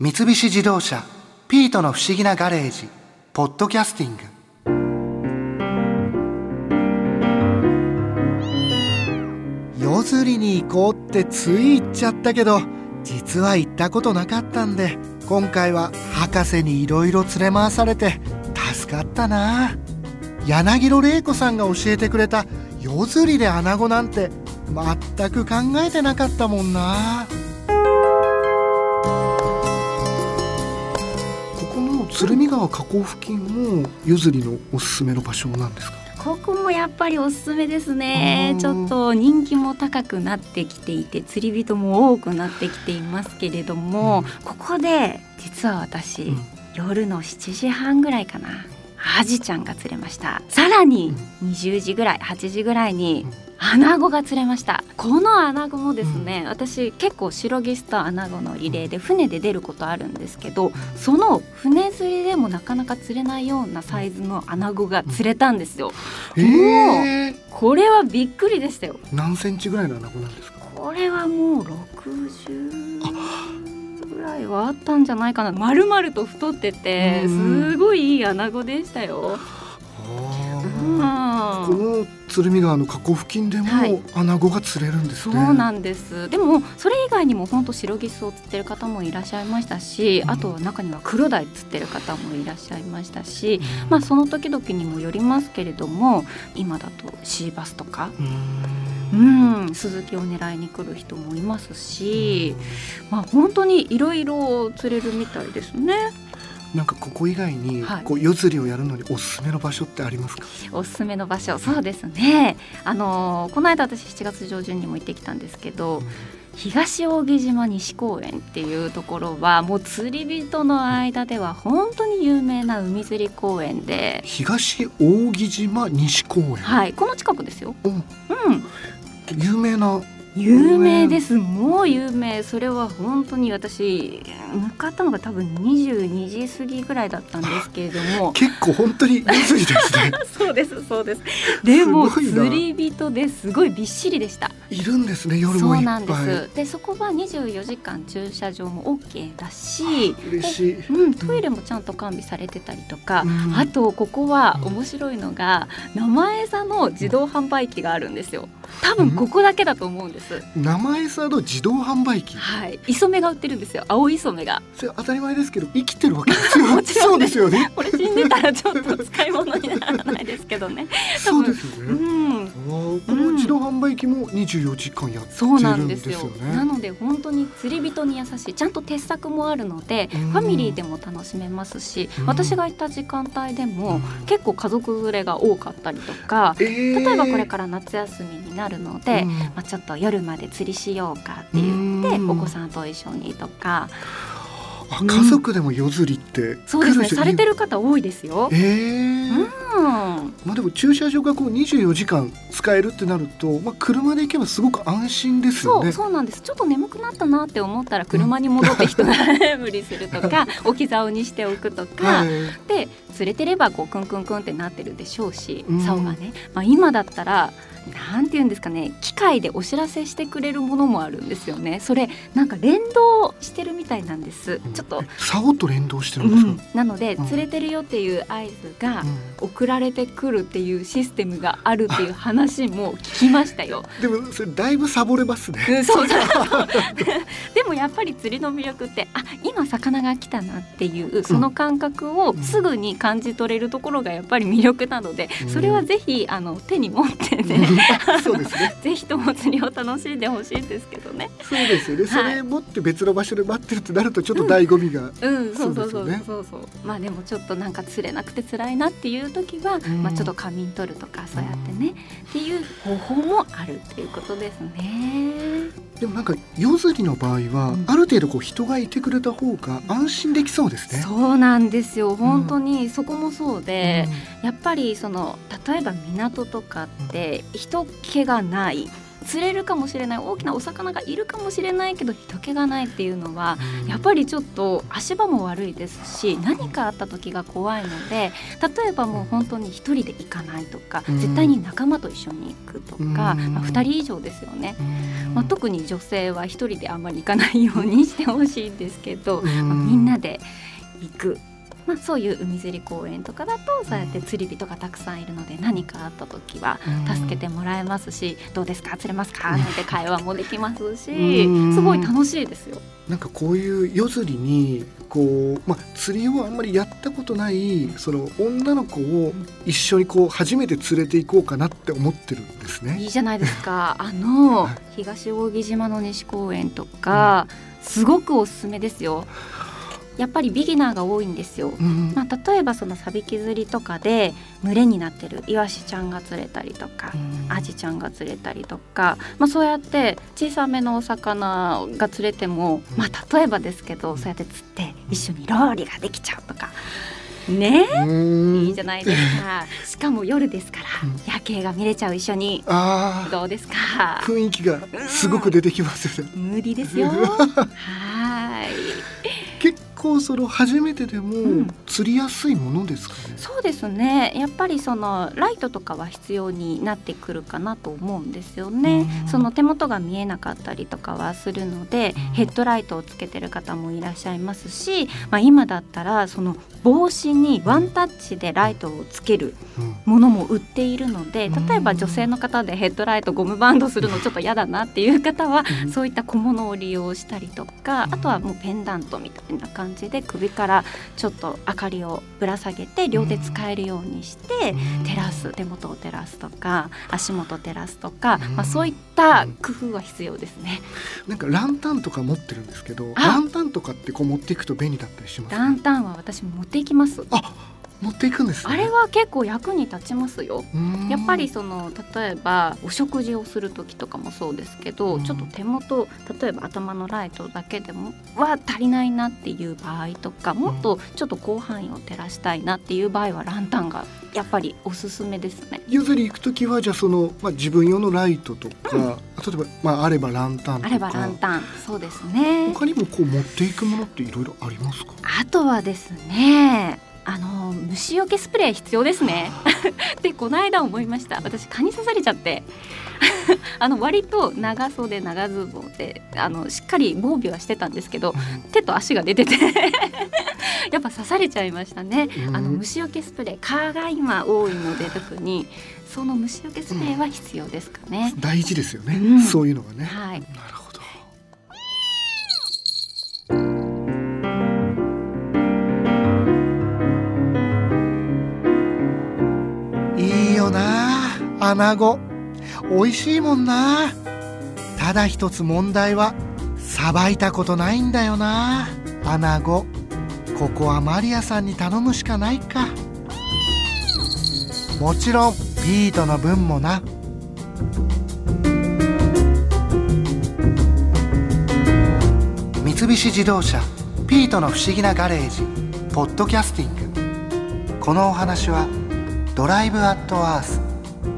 三菱自動車「ピートの不思議なガレージ」「ポッドキャスティング」夜釣りに行こうってつい言っちゃったけど実は行ったことなかったんで今回は博士にいろいろ連れ回されて助かったな。柳呂玲子さんが教えてくれた夜釣りで穴子なんて全く考えてなかったもんな。鶴見川河口付近も夜釣りのおすすめの場所なんですか？ここもやっぱりおすすめですね。うんちょっと人気も高くなってきていて釣り人も多くなってきていますけれども、うん。ここで実は私、うん。夜の7時半ぐらいかなアジちゃんが釣れました。さらに20時ぐらい8時ぐらいにうん。アナゴが釣れました。このアナゴもですね、私結構シロギスとアナゴのリレーで船で出ることあるんですけどその船釣りでもなかなか釣れないようなサイズのアナゴが釣れたんですよ。えー、これはびっくりでしたよ。何センチぐらいの穴子なんですか？これはもう60ぐらいはあったんじゃないかな。丸々と太っててうんすごいいいアナゴでしたよ、うん。この鶴見川の河口付近でもはい。穴子が釣れるんですそうね。なんです。でもそれ以外にも本当白ギスを釣ってる方もいらっしゃいましたし、うん。あとは中には黒鯛釣ってる方もいらっしゃいましたし、うん。まあその時々にもよりますけれども今だとシーバスとか、ううんん、鈴木を狙いに来る人もいますし、まあ本当にいろいろ釣れるみたいですね。なんかここ以外にはいこう夜釣りをやるのにおすすめの場所ってありますか？おすすめの場所そうですねあのこの間私7月上旬にも行ってきたんですけど、東扇島西公園っていうところはもう釣り人の間では本当に有名な海釣り公園で、東扇島西公園。はい、この近くですよ。うんうん、有名な。有名です。もう有名。それは本当に私向かったのが多分22時過ぎぐらいだったんですけれども。結構本当に夜釣りですね。そうですそうです。でも釣り人ですごいびっしりでした。いるんですね夜もいっそうなんで。す。でそこは24時間駐車場も OK だし嬉しい。うん、トイレもちゃんと完備されてたりとか、うん。あとここはうん面白いのが生餌の自動販売機があるんですよ多分ここだけだと思うんです、生餌の自動販売機？はい。磯目が売ってるんですよ。青磯目が。それ当たり前ですけど生きてるわけですよ。もちろんでそうですすよね。これ死んでたらちょっと使い物にならないですけどね。そうですよね。うん。この自動販売機も24時間やってそうなるんんでよですすよ。ね。なので本当に釣り人に優しいちゃんと鉄柵もあるのでうん。ファミリーでも楽しめますしうん。私が行った時間帯でもうん。結構家族連れが多かったりとかえー。例えばこれから夏休みになるので、うん。まあ、ちょっと夜まで釣りしようかって言ってうん。お子さんと一緒にとか。あ家族でも夜釣りってそうですね。されてる方多いですよ。え。ー。うん、まあでも駐車場がこう24時間使えるってなると、まあ車で行けばすごく安心ですよね。そうそうなんです。ちょっと眠くなったなって思ったら車に戻って一眠りするとか置き竿にしておくとか、はい。で釣れてればこうクンクンクンってなってるでしょうしうん。竿がね、まあ、今だったらなんて言うんですかね。機械でお知らせしてくれるものもあるんですよね。それなんか連動してるみたいなんです、ちょっと、竿と連動してるうんですか？ん、なのでうん。釣れてるよっていう合図がうん。送られてくるっていうシステムがあるっていう話も聞きましたよ。でもそれだいぶサボれますね。うんそうそう でもやっぱり釣りの魅力ってあ今魚が来たなっていうその感覚をうんすぐに感じ取れるところがやっぱり魅力なので、うん。それはぜひあの手に持ってね、そうですね。ぜひとも釣りを楽しんでほしいんですけどね。そうですよね。それ持って別の場所で待ってるってなるとちょっと醍醐味が。うん、そうそうそうそうそうそう。まあでもちょっとなんか釣れなくて辛いなっていう時は、んまあちょっと仮眠取るとかそうやってね、っていう方法もあるっていうことですね。でもなんか夜釣りの場合は、うんある程度こう人がいてくれた方が安心できそうですね。そうなんですよ本当にそこもそうで、うんやっぱりその例えば港とかって人気がない。釣れるかもしれない。大きなお魚がいるかもしれないけど人気がないっていうのはやっぱりちょっと足場も悪いですし何かあった時が怖いので例えばもう本当に1人で行かないとか絶対に仲間と一緒に行くとか、まあ、2人以上ですよね、まあ、特に女性は1人であんまり行かないようにしてほしいんですけど、まあ、みんなで行くまあ、そういう海釣り公園とかだとそうやって釣り人がたくさんいるので何かあった時は助けてもらえますし「どうですか？釣れますか?」なんて会話もできますしすごい楽しいですよ。なんかこういう夜釣りにこう、まあ、釣りをあんまりやったことないその女の子を一緒にこう初めて連れて行こうかなって思ってるんですね。いいじゃないですか。あの、はい、東扇島の西公園とか、うん、すごくおすすめですよ。やっぱりビギナーが多いんですよ、うん、まあ、例えばそのサビキ釣りとかで群れになってるイワシちゃんが釣れたりとか、うん、アジちゃんが釣れたりとか、まあ、そうやって小さめのお魚が釣れても、まあ、例えばですけどそうやって釣って一緒にローリができちゃうとか。ね？いいじゃないですか。しかも夜ですから、夜景が見れちゃう一緒に。どうですか？雰囲気がすごく出てきますよね、無理ですよ。はい構その初めてでも釣りやすいものですかね、うん、そうですね。やっぱりそのライトとかは必要になってくるかなと思うんですよね、うん、その手元が見えなかったりとかはするので、うん、ヘッドライトをつけてる方もいらっしゃいますし、まあ、今だったらその帽子にワンタッチでライトをつけるものも売っているので例えば女性の方でヘッドライトゴムバンドするのちょっと嫌だなっていう方はそういった小物を利用したりとかあとはもうペンダントみたいな感じ感じで首からちょっと明かりをぶら下げて両手使えるようにして照らす手元を照らすとか足元照らすとか、まあ、そういった工夫は必要ですね。なんかランタンとか持ってるんですけどランタンとかってこう持っていくと便利だったりします、ね、ランタンは私持っていきます。あ持っていくんです、ね、あれは結構役に立ちますよ。やっぱりその例えばお食事をする時とかもそうですけどちょっと手元例えば頭のライトだけでもは足りないなっていう場合とかもっとちょっと広範囲を照らしたいなっていう場合はランタンがやっぱりおすすめですね。ゆずり行く時はじゃあその、まあ、自分用のライトとか、うん、例えば、まあ、あればランタンあればランタンそうですね。他にもこう持っていくものっていろいろありますか？あとはですねあの虫除けスプレー必要ですね。でこの間思いました。私蚊に刺されちゃって。あの割と長袖長ズボンであのしっかり防備はしてたんですけど手と足が出てて。やっぱ刺されちゃいましたね、あの虫除けスプレー蚊が今多いので特に。その虫除けスプレーは必要ですかね、うん、大事ですよね、うん、そういうのがね。はい。なるほど穴子美味しいもんな。ただ一つ問題はさばいたことないんだよな。穴子ここはマリアさんに頼むしかないか。もちろんピートの分もな。三菱自動車ピートの不思議なガレージポッドキャスティング。このお話はドライブアットアース